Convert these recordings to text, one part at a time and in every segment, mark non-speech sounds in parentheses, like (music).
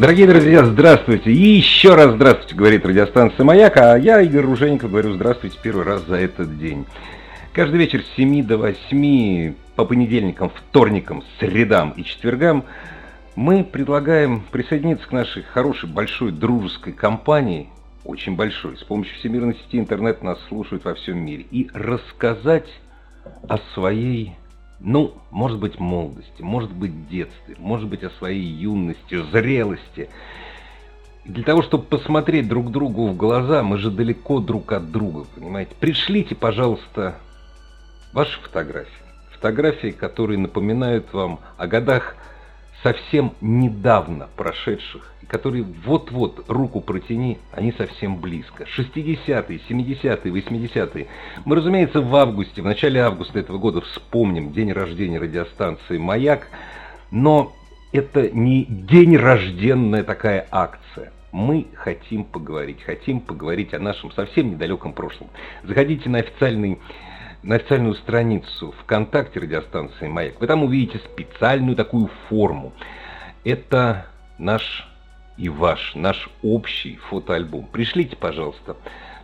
Дорогие друзья, здравствуйте. И еще раз здравствуйте, говорит радиостанция «Маяк». А я, Игорь Ружеников, говорю здравствуйте первый раз за этот день. Каждый вечер с 7 до 8 по понедельникам, вторникам, средам и четвергам мы предлагаем присоединиться к нашей хорошей, большой, дружеской компании, очень большой, с помощью всемирной сети интернет нас слушают во всем мире, и рассказать о своей ну, может быть, молодости, может быть, детстве, может быть, о своей юности, зрелости. Для того, чтобы посмотреть друг другу в глаза, мы же далеко друг от друга, понимаете? Пришлите, пожалуйста, ваши фотографии. Фотографии, которые напоминают вам о годах совсем недавно прошедших, которые вот-вот руку протяни, они совсем близко. 60-е, 70-е, 80-е. Мы, разумеется, в августе, в начале августа этого года вспомним день рождения радиостанции «Маяк», но это не день рожденная такая акция. Мы хотим поговорить, хотим поговорить о нашем совсем недалеком прошлом. Заходите на официальный официальную страницу ВКонтакте радиостанции «Маяк», вы там увидите специальную такую форму. Это наш и ваш, наш общий фотоальбом. Пришлите, пожалуйста,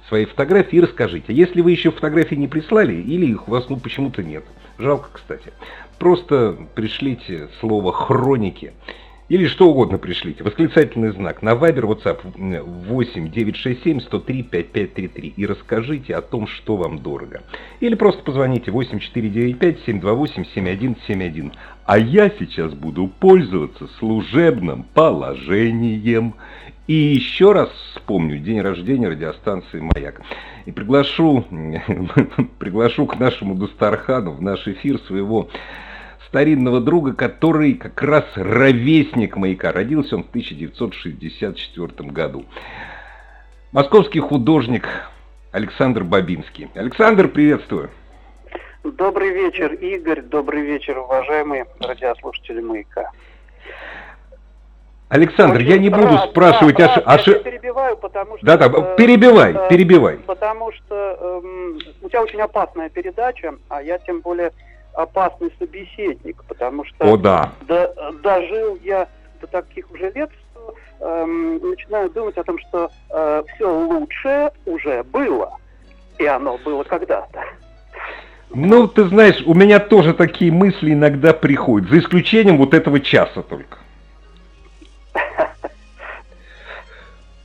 свои фотографии и расскажите. Если вы еще фотографии не прислали, или их у вас ну, почему-то нет, жалко, кстати, просто пришлите слово «хроники» Или что угодно пришлите. Восклицательный знак на Viber, WhatsApp 8 967 103 5533 и расскажите о том, что вам дорого. Или просто позвоните 8 495 728 7171. А я сейчас буду пользоваться служебным положением. И еще раз вспомню день рождения радиостанции «Маяк». И приглашу, (laughs) приглашу к нашему Дастархану в наш эфир своего старинного друга, который как раз ровесник маяка. Родился он в 1964 году. Московский художник Александр Бабинский. Александр, приветствую. Добрый вечер, Игорь. Добрый вечер, уважаемые радиослушатели «Маяка». Александр, Очень я не буду рад, спрашивать... Да, о, ш... Я перебиваю, потому что... Да-да, э, перебивай, э, перебивай. Потому что э, у тебя очень опасная передача, а я тем более опасный собеседник, потому что О, да. до, дожил я до таких уже лет, что эм, начинаю думать о том, что э, все лучшее уже было, и оно было когда-то. Ну, ты знаешь, у меня тоже такие мысли иногда приходят, за исключением вот этого часа только. (laughs)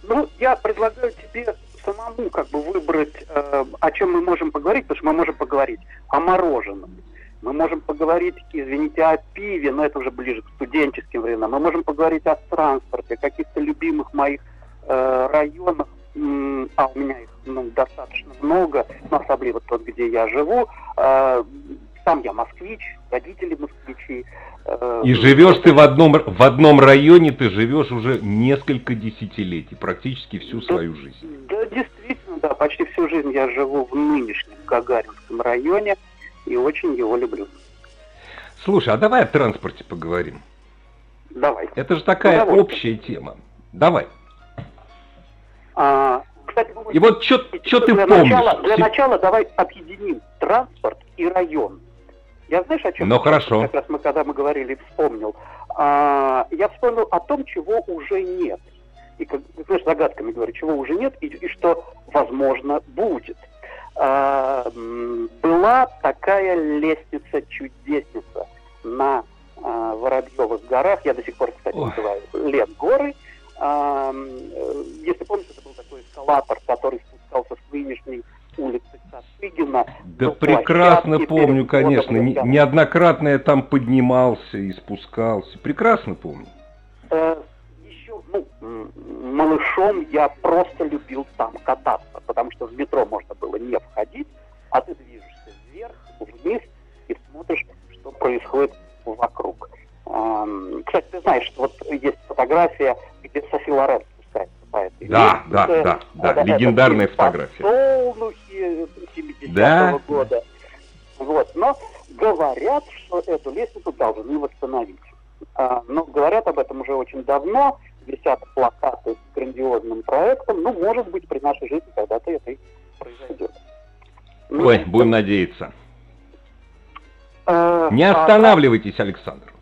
Ну, я предлагаю тебе самому как бы выбрать, э, о чем мы можем поговорить, потому что мы можем поговорить о мороженом. Мы можем поговорить, извините, о пиве, но это уже ближе к студенческим временам. Мы можем поговорить о транспорте, о каких-то любимых моих э, районах, а у меня их ну, достаточно много, но особливо тот, где я живу. Э, сам я москвич, родители москвичи. Э, И живешь ты в одном, в одном районе, ты живешь уже несколько десятилетий, практически всю да, свою жизнь. Да, действительно, да, почти всю жизнь я живу в нынешнем Гагаринском районе и очень его люблю. Слушай, а давай о транспорте поговорим. Давай. Это же такая ну, общая тема. Давай. А, кстати, и вот что ты для помнишь? Начала, для начала давай объединим транспорт и район. Я знаешь, о чем? Ну, хорошо. Как раз мы, когда мы говорили, вспомнил. А, я вспомнил о том, чего уже нет. И, как знаешь, загадками говорю, чего уже нет, и, и что, возможно, будет. А, была такая лестница-чудесница на а, Воробьевых горах. Я до сих пор, кстати, Ой. называю Лет горы. А, если помните, это был такой эскалатор, который спускался с нынешней улицы Косыгина. Да прекрасно помню, конечно. Неоднократно я там поднимался и спускался. Прекрасно помню. Э, еще, ну, малышом я просто любил там кататься, потому что в метро можно было не входить, а ты движешься вверх, вниз и смотришь, что происходит вокруг. Кстати, ты знаешь, что вот есть фотография, где Софи Лорен спускается по этой Да, да, да, да, да, легендарная фотография. Солнухи 70-го да. года. Вот, но говорят, что эту лестницу должны восстановить. А, но говорят об этом уже очень давно, висят плакаты с грандиозным проектом. Ну, может быть, при нашей жизни когда-то это и произойдет. Ну, Ой, будем надеяться. А, Не а останавливайтесь, а, Александр.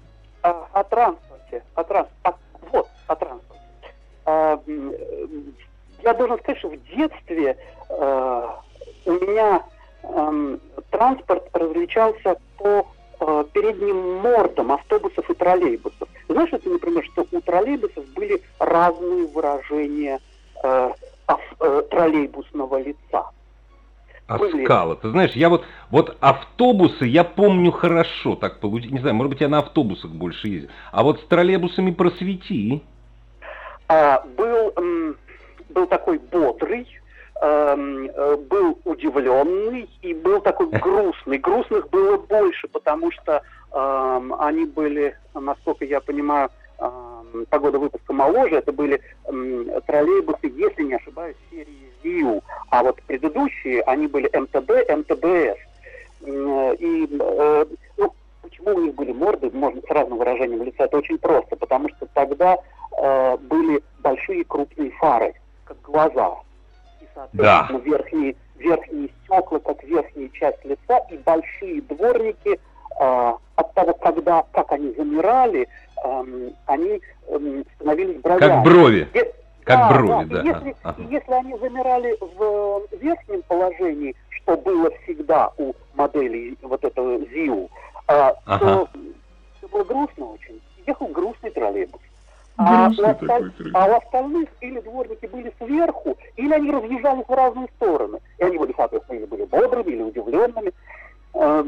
А, о транспорте, о транспорте. А, вот, о транспорте. А, я должен сказать, что в детстве а, у меня а, транспорт различался по а, передним мордам автобусов и троллейбусов. Знаешь, это, например, что у троллейбусов были разные выражения э, э, троллейбусного лица. А скала. Ты знаешь, я вот, вот автобусы я помню хорошо, так получилось. Не знаю, может быть, я на автобусах больше ездил. А вот с троллейбусами просвети. А, был, был такой бодрый, эм, э, был удивленный и был такой (laughs) грустный. Грустных было больше, потому что они были, насколько я понимаю, по году выпуска моложе. Это были троллейбусы, если не ошибаюсь, серии ЗИУ, а вот предыдущие, они были МТБ, МТБС. И э, ну, почему у них были морды, можно с разным выражением лица, это очень просто, потому что тогда э, были большие крупные фары, как глаза. И, соответственно, да. верхние, верхние стекла, как верхняя часть лица, и большие дворники от того, когда, как они замирали, э, они э, становились бровями. Как брови. Как да, брови, да. да. Если, ага. если они замирали в верхнем положении, что было всегда у модели вот этого ЗИУ, а, ага. то это было грустно очень. Ехал грустный троллейбус. А у, осталь... а у остальных или дворники были сверху, или они разъезжались в разные стороны. И они были, соответственно, или были бодрыми, или удивленными. Э,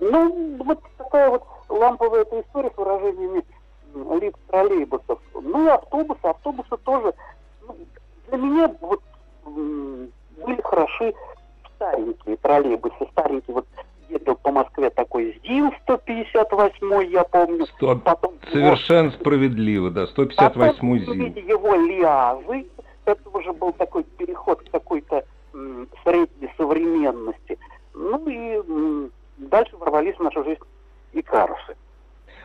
ну, вот такая вот ламповая эта история с выражениями лиц троллейбусов. Ну и автобусы. Автобусы тоже для меня вот были хороши старенькие троллейбусы, старенькие вот ездил по Москве такой ЗИЛ 158 я помню. 100... Потом Совершенно его... справедливо, да, 158 ЗИЛ. его Лиазы, это уже был такой переход к какой-то средней современности. Ну и м, дальше ворвались в нашу жизнь и карусы.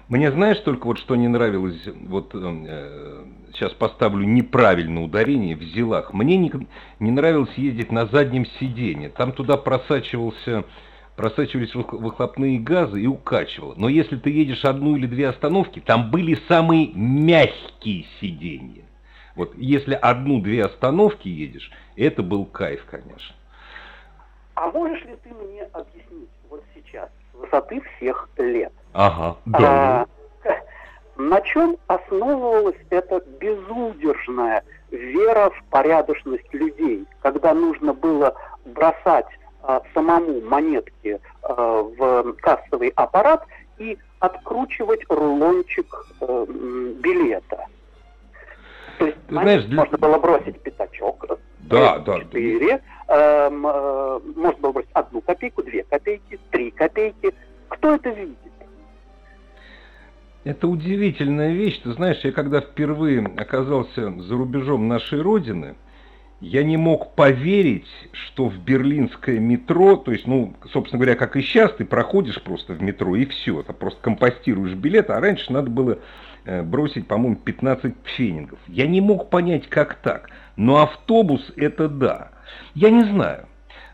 Мне знаешь только вот что не нравилось, вот э, сейчас поставлю неправильное ударение в зилах. Мне не, не нравилось ездить на заднем сиденье. Там туда просачивался, просачивались выхлопные газы и укачивало. Но если ты едешь одну или две остановки, там были самые мягкие сиденья. Вот если одну-две остановки едешь, это был кайф, конечно. А можешь ли ты мне объяснить вот сейчас, с высоты всех лет, Ага, да. А, (laughs) на чем основывалась эта безудержная вера в порядочность людей, когда нужно было бросать самому монетки а, в кассовый аппарат и откручивать рулончик а, билета. То есть Ты знаешь, для... можно было бросить пятачок, да, да, четыре, да. Эм, э, можно было бросить одну копейку, две копейки, три копейки. Кто это видит? Это удивительная вещь. Ты знаешь, я когда впервые оказался за рубежом нашей Родины, я не мог поверить, что в берлинское метро, то есть, ну, собственно говоря, как и сейчас, ты проходишь просто в метро и все, ты просто компостируешь билет, а раньше надо было э, бросить, по-моему, 15 пфенингов. Я не мог понять, как так. Но автобус это да. Я не знаю.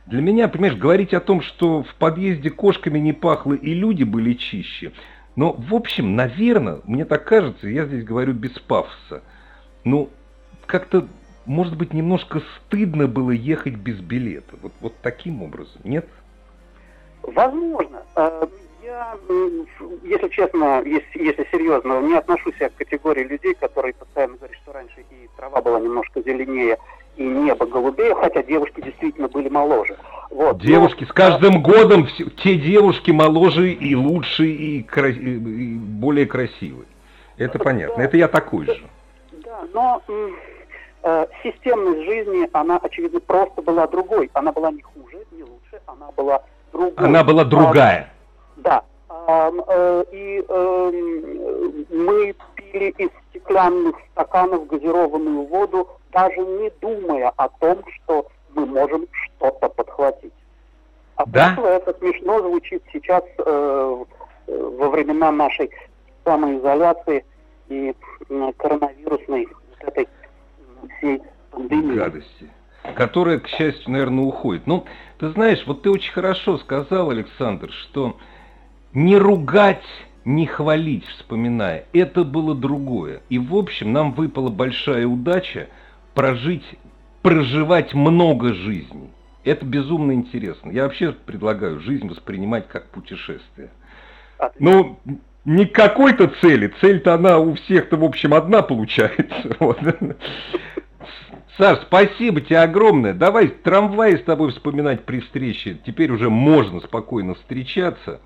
Для меня, понимаешь, говорить о том, что в подъезде кошками не пахло и люди были чище, но, в общем, наверное, мне так кажется, я здесь говорю без пафоса, ну, как-то, может быть, немножко стыдно было ехать без билета. Вот, вот таким образом, нет? Возможно. А, я, если честно, если, если серьезно, не отношусь я к категории людей, которые постоянно говорят, что раньше и трава была немножко зеленее, и небо голубее, хотя девушки действительно были моложе. Вот. Девушки, Но, с каждым годом все, те девушки моложе и лучше, и, кра... и более красивые. Это да, понятно, это я такой да, же. Да, но э, системность жизни, она, очевидно, просто была другой. Она была не хуже, не лучше, она была другой. Она была другая. А, да. А, э, и э, пили из стеклянных стаканов газированную воду, даже не думая о том, что мы можем что-то подхватить. А да? это смешно звучит сейчас э, во времена нашей самоизоляции и э, коронавирусной вот этой всей пандемии. Гадости которая, к счастью, наверное, уходит. Ну, ты знаешь, вот ты очень хорошо сказал, Александр, что не ругать, не хвалить, вспоминая, это было другое. И, в общем, нам выпала большая удача прожить, проживать много жизней. Это безумно интересно. Я вообще предлагаю жизнь воспринимать как путешествие. Ну, не какой-то цели. Цель-то она у всех-то, в общем, одна получается. (laughs) Вот. Саш, спасибо тебе огромное. Давай трамвай с тобой вспоминать при встрече. Теперь уже можно спокойно встречаться.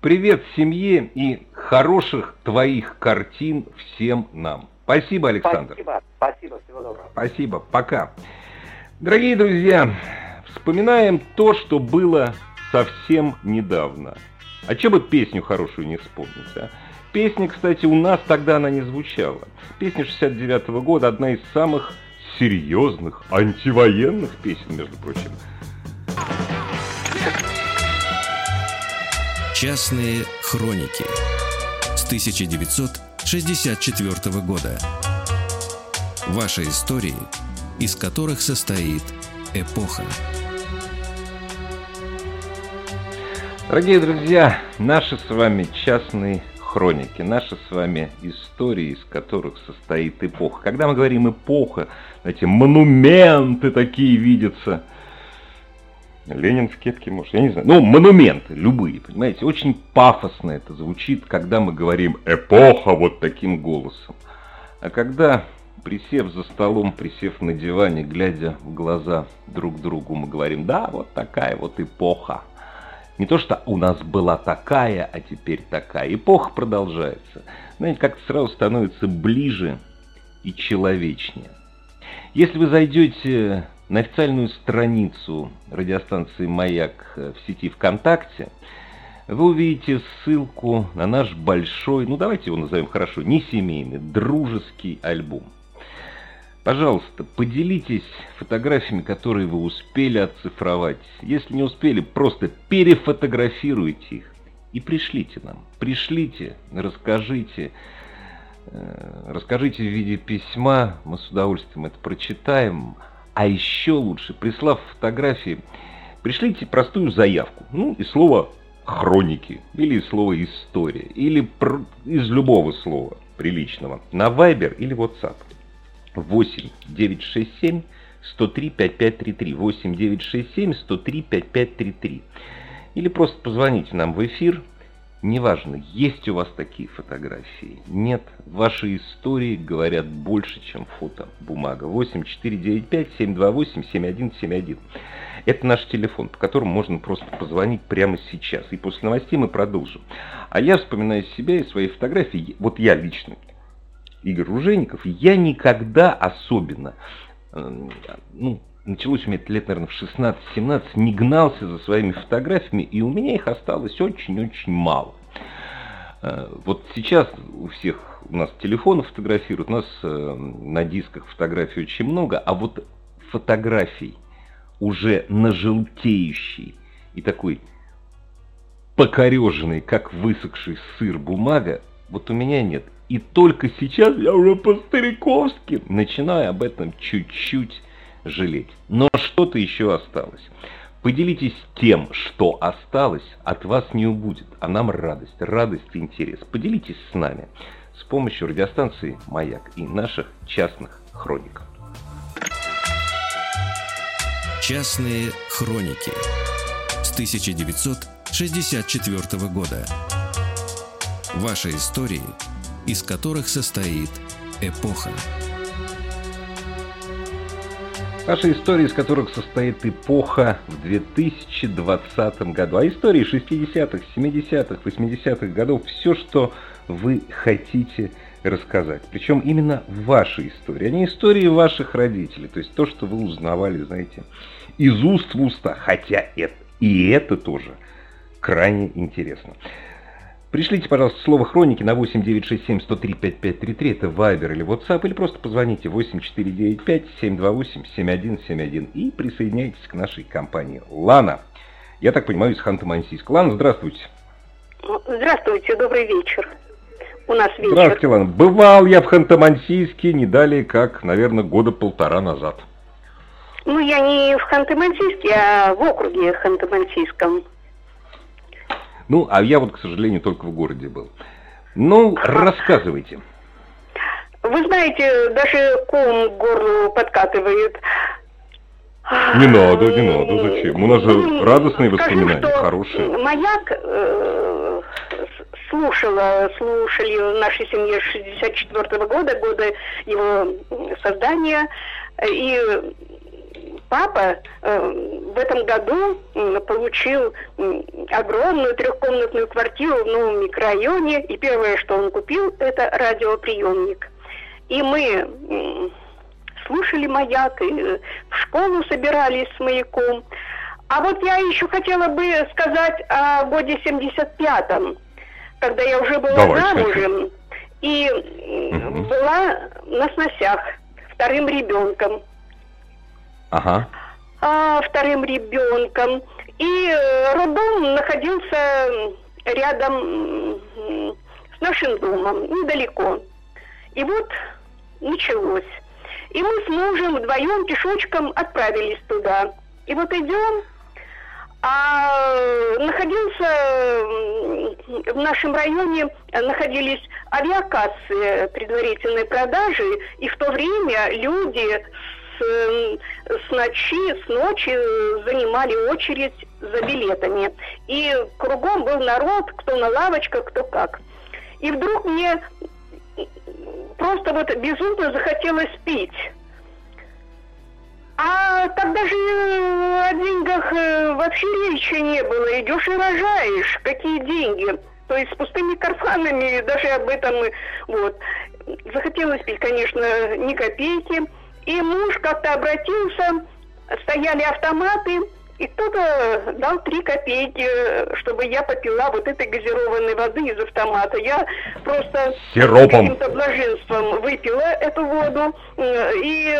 Привет семье и хороших твоих картин всем нам. Спасибо, Александр. Спасибо, спасибо, всего доброго. Спасибо, пока. Дорогие друзья, вспоминаем то, что было совсем недавно. А че бы песню хорошую не вспомнить, а? Песня, кстати, у нас тогда она не звучала. Песня 69 -го года, одна из самых серьезных антивоенных песен, между прочим. Частные хроники с 1964 года. Ваши истории, из которых состоит эпоха. Дорогие друзья, наши с вами частные хроники, наши с вами истории, из которых состоит эпоха. Когда мы говорим эпоха, эти монументы такие видятся. Ленин в кепке, может, я не знаю. Ну, монументы, любые, понимаете. Очень пафосно это звучит, когда мы говорим «эпоха» вот таким голосом. А когда, присев за столом, присев на диване, глядя в глаза друг другу, мы говорим «да, вот такая вот эпоха». Не то, что у нас была такая, а теперь такая. Эпоха продолжается. Знаете, как-то сразу становится ближе и человечнее. Если вы зайдете на официальную страницу радиостанции «Маяк» в сети ВКонтакте, вы увидите ссылку на наш большой, ну давайте его назовем хорошо, не семейный, дружеский альбом. Пожалуйста, поделитесь фотографиями, которые вы успели оцифровать. Если не успели, просто перефотографируйте их и пришлите нам. Пришлите, расскажите. Э, расскажите в виде письма, мы с удовольствием это прочитаем. А еще лучше, прислав фотографии, пришлите простую заявку. Ну и слово хроники, или слово история, или из любого слова приличного, на Viber или WhatsApp. 8 967 103 5533 8 967 103 5533 или просто позвоните нам в эфир Неважно, есть у вас такие фотографии, нет, ваши истории говорят больше, чем фото, бумага. 8495-728-7171. Это наш телефон, по которому можно просто позвонить прямо сейчас. И после новостей мы продолжим. А я вспоминаю себя и свои фотографии, вот я лично, Игорь Ружеников, я никогда особенно, э, ну, началось у меня это лет, наверное, в 16-17, не гнался за своими фотографиями, и у меня их осталось очень-очень мало. Э, вот сейчас у всех у нас телефоны фотографируют, у нас э, на дисках фотографий очень много, а вот фотографий уже на желтеющий и такой покореженный, как высохший сыр бумага, вот у меня нет. И только сейчас я уже по-стариковски начинаю об этом чуть-чуть жалеть. Но что-то еще осталось. Поделитесь тем, что осталось, от вас не убудет, а нам радость, радость и интерес. Поделитесь с нами с помощью радиостанции «Маяк» и наших частных хроник. Частные хроники с 1964 года. Ваши истории – из которых состоит эпоха. Наша история, из которых состоит эпоха в 2020 году. А истории 60-х, 70-х, 80-х годов, все, что вы хотите рассказать. Причем именно ваши истории, а не истории ваших родителей. То есть то, что вы узнавали, знаете, из уст в уста. Хотя это, и это тоже крайне интересно. Пришлите, пожалуйста, слово «хроники» на 8967-103-5533, это Viber или WhatsApp, или просто позвоните 8495-728-7171 и присоединяйтесь к нашей компании «Лана». Я так понимаю, из Ханты-Мансийска. Лана, здравствуйте. Здравствуйте, добрый вечер. У нас вечер. Здравствуйте, Лана. Бывал я в Ханты-Мансийске не далее, как, наверное, года полтора назад. Ну, я не в Ханты-Мансийске, а в округе Ханты-Мансийском. Ну, а я вот, к сожалению, только в городе был. Ну, рассказывайте. Вы знаете, даже ком к горлу подкатывает. Не надо, не надо, зачем? У нас же радостные воспоминания, Скажу, хорошие. Маяк э, слушала, слушали в нашей семье 64 -го года, года его создания. И папа э, в этом году э, получил э, огромную трехкомнатную квартиру в новом микрорайоне, и первое, что он купил, это радиоприемник. И мы э, слушали маяк, и э, в школу собирались с маяком. А вот я еще хотела бы сказать о годе 75-м, когда я уже была Давай, замужем и угу. была на сносях вторым ребенком. Ага. А, вторым ребенком. И э, роддом находился рядом с нашим домом, недалеко. И вот началось. И мы с мужем вдвоем пешочком отправились туда. И вот идем, а находился в нашем районе находились авиакассы предварительной продажи, и в то время люди с, с ночи, с ночи занимали очередь за билетами. И кругом был народ, кто на лавочках, кто как. И вдруг мне просто вот безумно захотелось пить. А тогда же о деньгах э, вообще речи не было. Идешь и рожаешь. Какие деньги? То есть с пустыми карфанами даже об этом вот. Захотелось пить, конечно, ни копейки. И муж как-то обратился, стояли автоматы, и кто-то дал три копейки, чтобы я попила вот этой газированной воды из автомата. Я просто Сиропом. каким-то блаженством выпила эту воду. И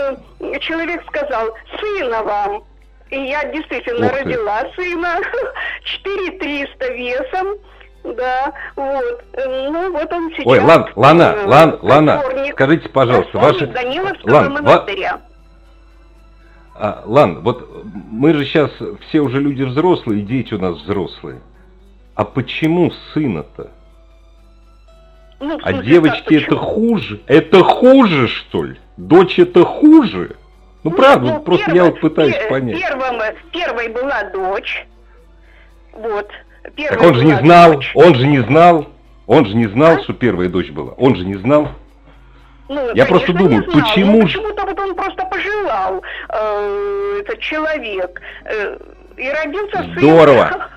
человек сказал, сына вам. И я действительно родила сына, (laughs) 4300 весом. Да, вот. Ну, вот он сейчас... Ой, Лан, Лана, Лан, Лана, скажите, пожалуйста, ваши... Лан, монастыря. А, Лан, вот мы же сейчас все уже люди взрослые, дети у нас взрослые. А почему сына-то? Ну, а девочки это хуже? Это хуже, что ли? Дочь это хуже? Ну, ну правда, ну, просто первый, я вот пытаюсь пер, понять. Первым, первой была дочь. Вот. Так он же не знал, дочь. он же не знал, он же не знал, а? что первая дочь была. Он же не знал. Ну, я просто думаю, знал, почему... Почему-то вот он просто пожелал, э, этот человек, э, и родился сын. Здорово,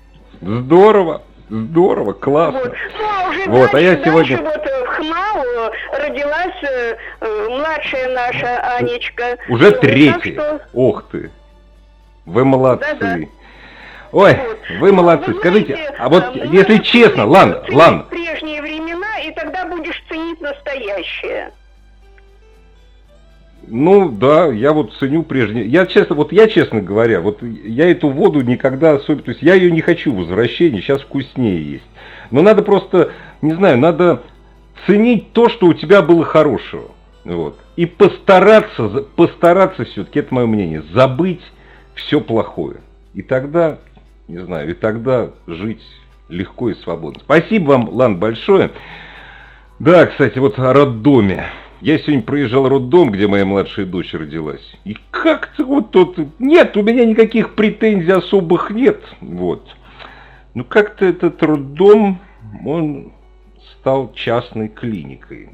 (laughs) здорово, здорово, классно. Вот, ну, а, уже вот, дальше, а я сегодня... вот э, в ХМАУ родилась э, э, младшая наша Анечка. Уже третья, что... ох ты, вы молодцы. Да -да. Ой, вы молодцы. Вы Скажите, знаете, а вот э, если честно, ладно, ладно. Прежние времена, и тогда будешь ценить настоящее. Ну да, я вот ценю прежние. Я честно, вот я честно говоря, вот я эту воду никогда особенно, то есть я ее не хочу возвращения, сейчас вкуснее есть. Но надо просто, не знаю, надо ценить то, что у тебя было хорошего. Вот. И постараться, постараться все-таки, это мое мнение, забыть все плохое. И тогда не знаю, и тогда жить легко и свободно. Спасибо вам, Лан, большое. Да, кстати, вот о роддоме. Я сегодня проезжал роддом, где моя младшая дочь родилась. И как-то вот тут... Нет, у меня никаких претензий особых нет. Вот. Ну, как-то этот роддом, он стал частной клиникой.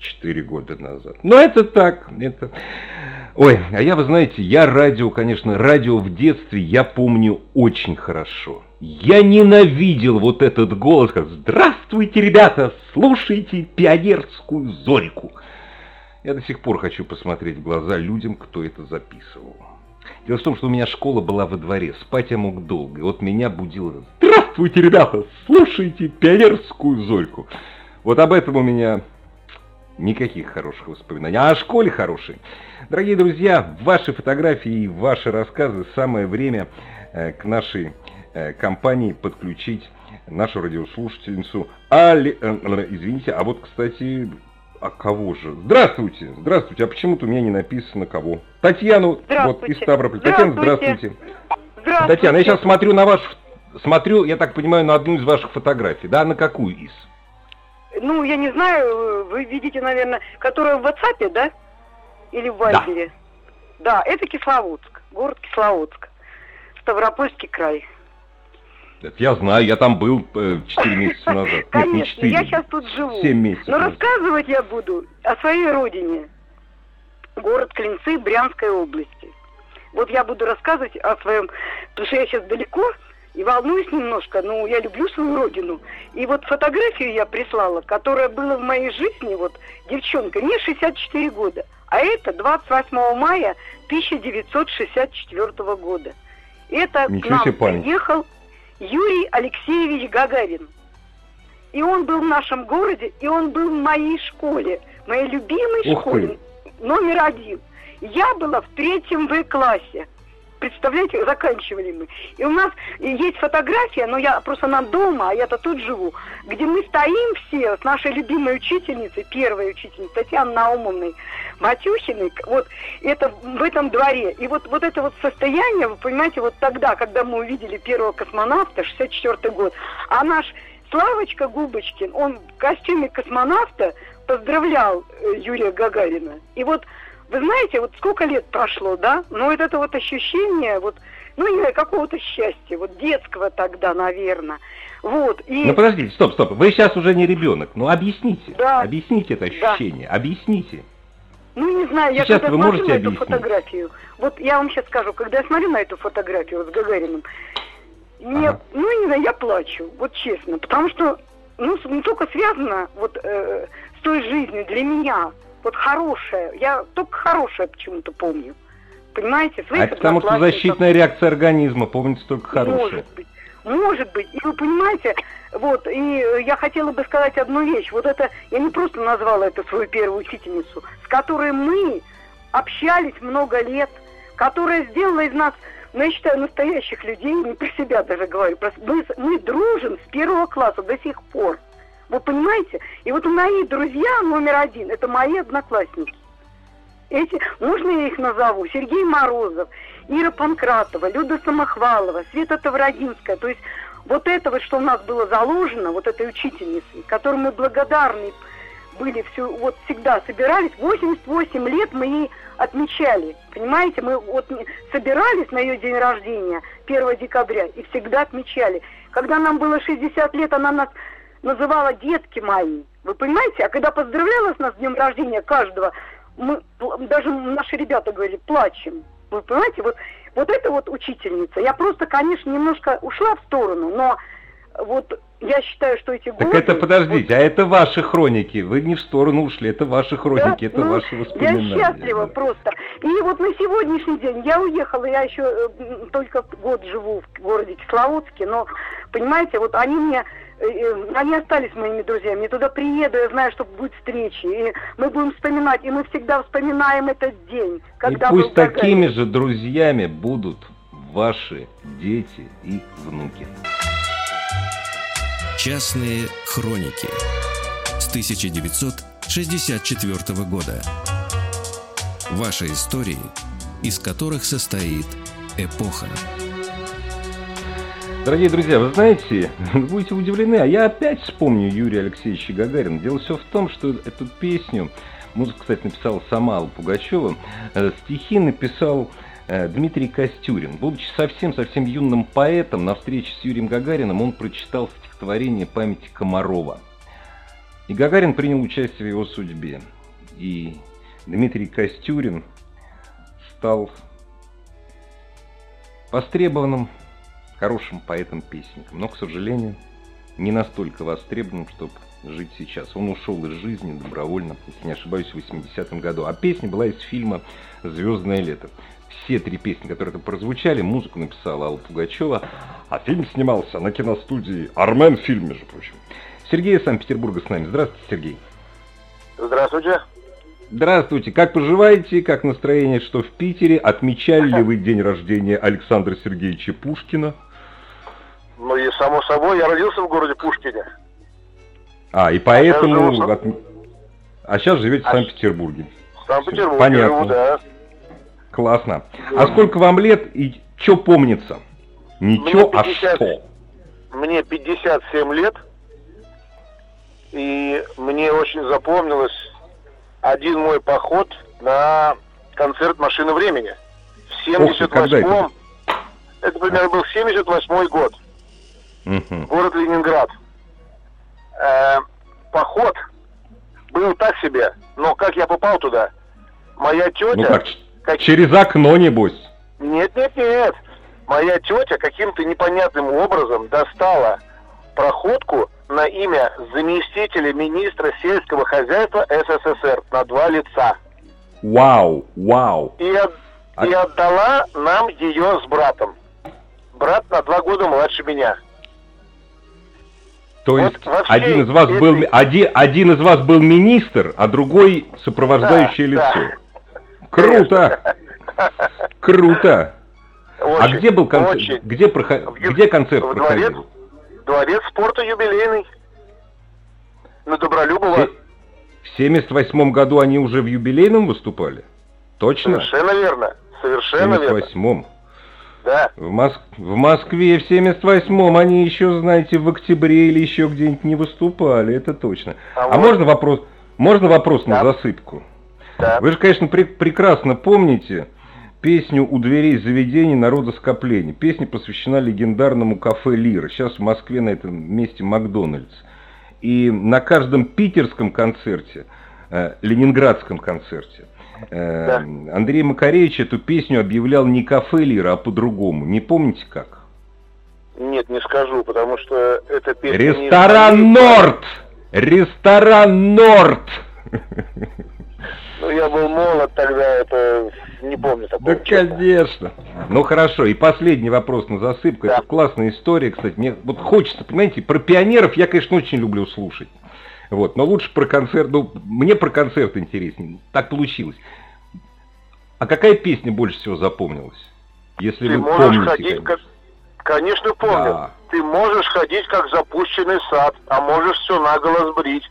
Четыре года назад. Но это так, это... Ой, а я, вы знаете, я радио, конечно, радио в детстве я помню очень хорошо. Я ненавидел вот этот голос, «Здравствуйте, ребята, слушайте пионерскую зорику». Я до сих пор хочу посмотреть в глаза людям, кто это записывал. Дело в том, что у меня школа была во дворе, спать я мог долго. И вот меня будило «Здравствуйте, ребята! Слушайте пионерскую Зольку!» Вот об этом у меня никаких хороших воспоминаний. А о школе хорошей. Дорогие друзья, ваши фотографии и ваши рассказы самое время э, к нашей э, компании подключить нашу радиослушательницу Али... Э, извините, а вот, кстати, а кого же? Здравствуйте! Здравствуйте! А почему-то у меня не написано кого. Татьяну, вот, из Ставрополя. Татьяна, здравствуйте. здравствуйте. Татьяна, я сейчас смотрю на ваш... Смотрю, я так понимаю, на одну из ваших фотографий. Да, на какую из? Ну, я не знаю, вы видите, наверное, которая в WhatsApp, да? Или в Вайбере? Да. да, это Кисловодск, город Кисловодск, Ставропольский край. Это я знаю, я там был э, 4 (laughs) месяца назад. Конечно, Нет, не 4, я сейчас тут живу. 7 месяцев. Но назад. рассказывать я буду о своей родине. Город Клинцы Брянской области. Вот я буду рассказывать о своем, потому что я сейчас далеко и волнуюсь немножко, но я люблю свою родину. И вот фотографию я прислала, которая была в моей жизни, вот девчонка, мне 64 года, а это 28 мая 1964 года. Это Ничего к нам приехал Юрий Алексеевич Гагарин. И он был в нашем городе, и он был в моей школе, моей любимой Ух школе, ты. номер один. Я была в третьем В-классе. Представляете, заканчивали мы. И у нас есть фотография, но я просто на дома, а я-то тут живу, где мы стоим все с нашей любимой учительницей, первой учительницей, Татьяной Наумовной Матюхиной, вот это в этом дворе. И вот, вот это вот состояние, вы понимаете, вот тогда, когда мы увидели первого космонавта, 64 год, а наш Славочка Губочкин, он в костюме космонавта поздравлял э, Юрия Гагарина. И вот вы знаете, вот сколько лет прошло, да? Но вот это вот ощущение, вот, ну, не знаю, какого-то счастья, вот детского тогда, наверное. Вот, и... Ну, подождите, стоп, стоп, вы сейчас уже не ребенок, ну, объясните, да. объясните это ощущение, да. объясите. Ну, не знаю, я сейчас когда вы смотрю на эту фотографию, вот я вам сейчас скажу, когда я смотрю на эту фотографию с Гагариным, мне, ага. ну, не знаю, я плачу, вот честно, потому что, ну, не только связано вот э, с той жизнью для меня, вот хорошее. Я только хорошее почему-то помню. Понимаете? а это потому что защитная реакция организма, помните только хорошее. Может быть. Может быть. И вы понимаете, вот, и я хотела бы сказать одну вещь. Вот это, я не просто назвала это свою первую учительницу, с которой мы общались много лет, которая сделала из нас, ну, я считаю, настоящих людей, не про себя даже говорю, мы, мы дружим с первого класса до сих пор. Вы понимаете? И вот мои друзья номер один, это мои одноклассники. Эти, можно я их назову? Сергей Морозов, Ира Панкратова, Люда Самохвалова, Света Тавродинская. То есть вот это вот, что у нас было заложено, вот этой учительницы, которой мы благодарны были все, вот всегда собирались, 88 лет мы ей отмечали, понимаете, мы вот собирались на ее день рождения, 1 декабря, и всегда отмечали. Когда нам было 60 лет, она нас называла детки мои. Вы понимаете? А когда поздравляла с нас днем рождения каждого, мы, даже наши ребята говорили, плачем. Вы понимаете, вот, вот это вот учительница. Я просто, конечно, немножко ушла в сторону, но вот я считаю, что эти годы... Так это, подождите, вот... а это ваши хроники. Вы не в сторону ушли, это ваши хроники, да? это ну, ваши воспоминания. Я счастлива да. просто. И вот на сегодняшний день я уехала, я еще э, только год живу в городе Кисловодске, но, понимаете, вот они мне Э, э, они остались моими друзьями. Я туда приеду, я знаю, что будет встречи. И мы будем вспоминать, и мы всегда вспоминаем этот день. Когда и пусть такими же друзьями будут ваши дети и внуки. Частные хроники с 1964 года. Ваши истории, из которых состоит эпоха. Дорогие друзья, вы знаете, (laughs) будете удивлены, а я опять вспомню Юрия Алексеевича Гагарина. Дело все в том, что эту песню, музыку, кстати, написал сама Алла Пугачева, э, стихи написал э, Дмитрий Костюрин. Будучи совсем-совсем юным поэтом, на встрече с Юрием Гагарином он прочитал стихотворение памяти Комарова. И Гагарин принял участие в его судьбе. И Дмитрий Костюрин стал востребованным хорошим поэтом-песником. Но, к сожалению, не настолько востребованным, чтобы жить сейчас. Он ушел из жизни добровольно, если не ошибаюсь, в 80-м году. А песня была из фильма «Звездное лето». Все три песни, которые там прозвучали, музыку написала Алла Пугачева, а фильм снимался на киностудии «Армен фильм», между прочим. Сергей из Санкт-Петербурга с нами. Здравствуйте, Сергей. Здравствуйте. Здравствуйте. Как поживаете? Как настроение? Что в Питере? Отмечали ли вы день рождения Александра Сергеевича Пушкина? Ну и само собой, я родился в городе Пушкине. А, и поэтому... А сейчас живете в А Санкт-Петербурге. В Санкт-Петербурге Понятно. живу, да. Классно. А сколько вам лет и что помнится? Мне чё, а 50. что? Мне 57 лет, и мне очень запомнилось один мой поход на концерт «Машина времени». В Ох ты, когда 78-м, это примерно был 78 год, Мгм. город Ленинград. Э, поход был так себе, но как я попал туда? Моя тетя... Ну как, как- через окно, небось. Нет, нет, нет. Моя тетя каким-то непонятным образом достала проходку на имя заместителя министра сельского хозяйства СССР на два лица. Вау, вау. И, от- А- и отдала нам ее с братом. Брат на два года младше меня. То Вот есть один из вас был этой- один, один из вас был министр, а другой сопровождающее Да, лицо. Круто, (laughs) круто. А где был концерт? очень. Где, прохо- В Ю- где концерт в дворец, проходил? дворец спорта юбилейный. На Добролюбова. В 78 году они уже в юбилейном выступали? Точно? Совершенно верно. В Совершенно верно. 78 Да. В, Моск- в Москве в 78-м они еще, знаете, в октябре или еще где-нибудь не выступали, это точно. А А, вот- можно вопрос, можно вопрос на Да. засыпку? Да. Вы же, конечно, пре- прекрасно помните песню «У дверей заведений народоскопления». Песня посвящена легендарному кафе «Лира». Сейчас в Москве на этом месте Макдональдс. И на каждом питерском концерте, э, ленинградском концерте, э, Да. Андрей Макаревич эту песню объявлял не кафе «Лира», а по-другому. Не помните как? Нет, не скажу, потому что это песня... не Ресторан моей- «Норд». Ресторан «Норд». (laughs) Ну, я был молод тогда, это не помню такого. Да, честно. конечно. Ну хорошо, и последний вопрос на засыпку. Да. Это классная история, кстати. Мне вот хочется, понимаете, про пионеров я, конечно, очень люблю слушать. Вот, но лучше про концерт, ну, мне про концерт интереснее. Так получилось. А какая песня больше всего запомнилась? Если Ты вы можешь помните. ходить конечно. как... Конечно, помню. Да. Ты можешь ходить как запущенный сад, а можешь все наголо сбрить.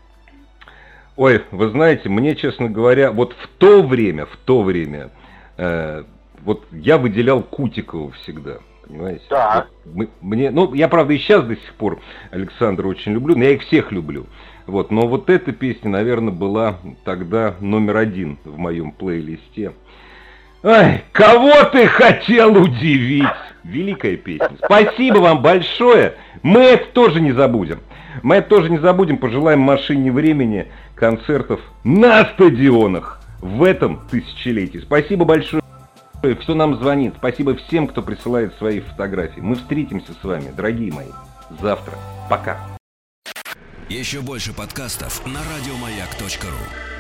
Ой, вы знаете, мне, честно говоря, вот в то время, в то время, э, вот я выделял Кутикова всегда, понимаете? Да. Вот мы- мне, ну, я, правда, и сейчас до сих пор Александра очень люблю, но я их всех люблю. Вот, но вот эта песня, наверное, была тогда номер один в моем плейлисте. Ай, кого ты хотел удивить? Великая песня. Спасибо вам большое. Мы это тоже не забудем. Мы это тоже не забудем. Пожелаем машине времени концертов на стадионах в этом тысячелетии. Спасибо большое. Кто нам звонит. Спасибо всем, кто присылает свои фотографии. Мы встретимся с вами, дорогие мои, завтра. Пока. Еще больше подкастов на радиомаяк.ру.